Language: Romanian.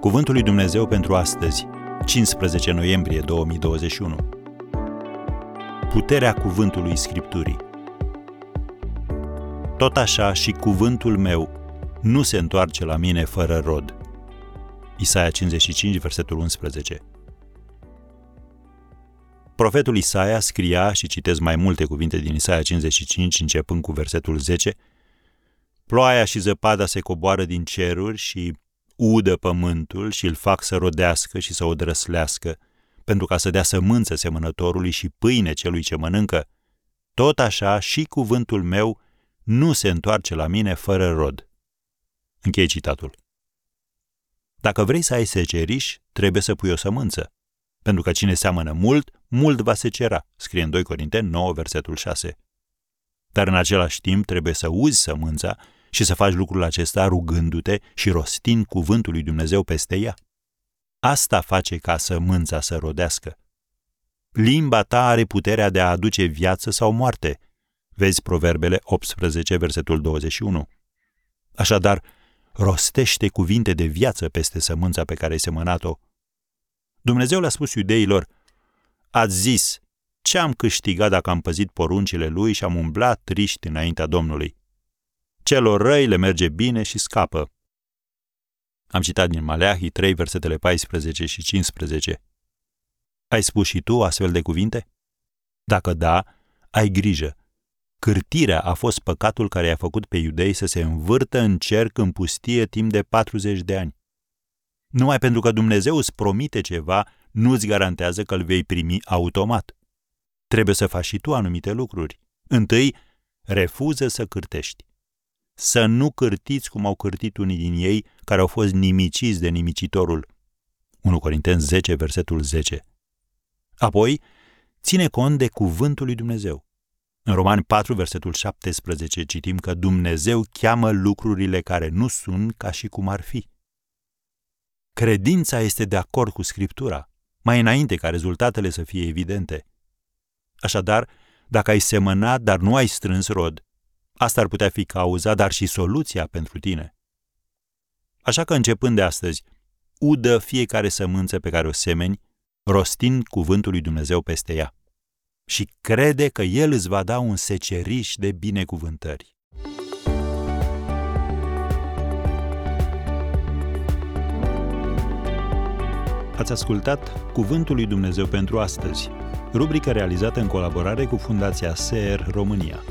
Cuvântul lui Dumnezeu pentru astăzi, 15 noiembrie 2021. Puterea cuvântului Scripturii. Tot așa și cuvântul meu nu se întoarce la mine fără rod. Isaia 55, versetul 11. Profetul Isaia scria, și citez mai multe cuvinte din Isaia 55, începând cu versetul 10, Ploaia și zăpada se coboară din ceruri și udă pământul și îl fac să rodească și să o drăslească, pentru ca să dea sămânță semănătorului și pâine celui ce mănâncă, tot așa și cuvântul meu nu se întoarce la mine fără rod. Închei citatul. Dacă vrei să ai seceriș, trebuie să pui o sămânță. Pentru că cine seamănă mult, mult va secera, scrie în 2 Corinteni 9, versetul 6. Dar în același timp trebuie să uzi sămânța și să faci lucrul acesta rugându-te și rostind cuvântul lui Dumnezeu peste ea. Asta face ca sămânța să rodească. Limba ta are puterea de a aduce viață sau moarte. Vezi Proverbele 18, versetul 21. Așadar, rostește cuvinte de viață peste sămânța pe care ai semănat-o. Dumnezeu le-a spus iudeilor, ați zis, ce am câștigat dacă am păzit poruncile lui și am umblat triști înaintea Domnului? Celor răi le merge bine și scapă. Am citat din Maleahi 3, versetele 14 și 15. Ai spus și tu astfel de cuvinte? Dacă da, ai grijă. Cârtirea a fost păcatul care i-a făcut pe iudei să se învârtă în cerc în pustie timp de 40 de ani. Numai pentru că Dumnezeu îți promite ceva, nu îți garantează că îl vei primi automat. Trebuie să faci și tu anumite lucruri. Întâi, refuză să cârtești să nu cârtiți cum au cârtit unii din ei care au fost nimiciți de nimicitorul. 1 Corinteni 10, versetul 10. Apoi, ține cont de cuvântul lui Dumnezeu. În Romani 4, versetul 17, citim că Dumnezeu cheamă lucrurile care nu sunt ca și cum ar fi. Credința este de acord cu Scriptura, mai înainte ca rezultatele să fie evidente. Așadar, dacă ai semănat, dar nu ai strâns rod, Asta ar putea fi cauza, dar și soluția pentru tine. Așa că începând de astăzi, udă fiecare sămânță pe care o semeni, rostind cuvântul lui Dumnezeu peste ea. Și crede că El îți va da un seceriș de binecuvântări. Ați ascultat Cuvântul lui Dumnezeu pentru astăzi, rubrica realizată în colaborare cu Fundația SER România.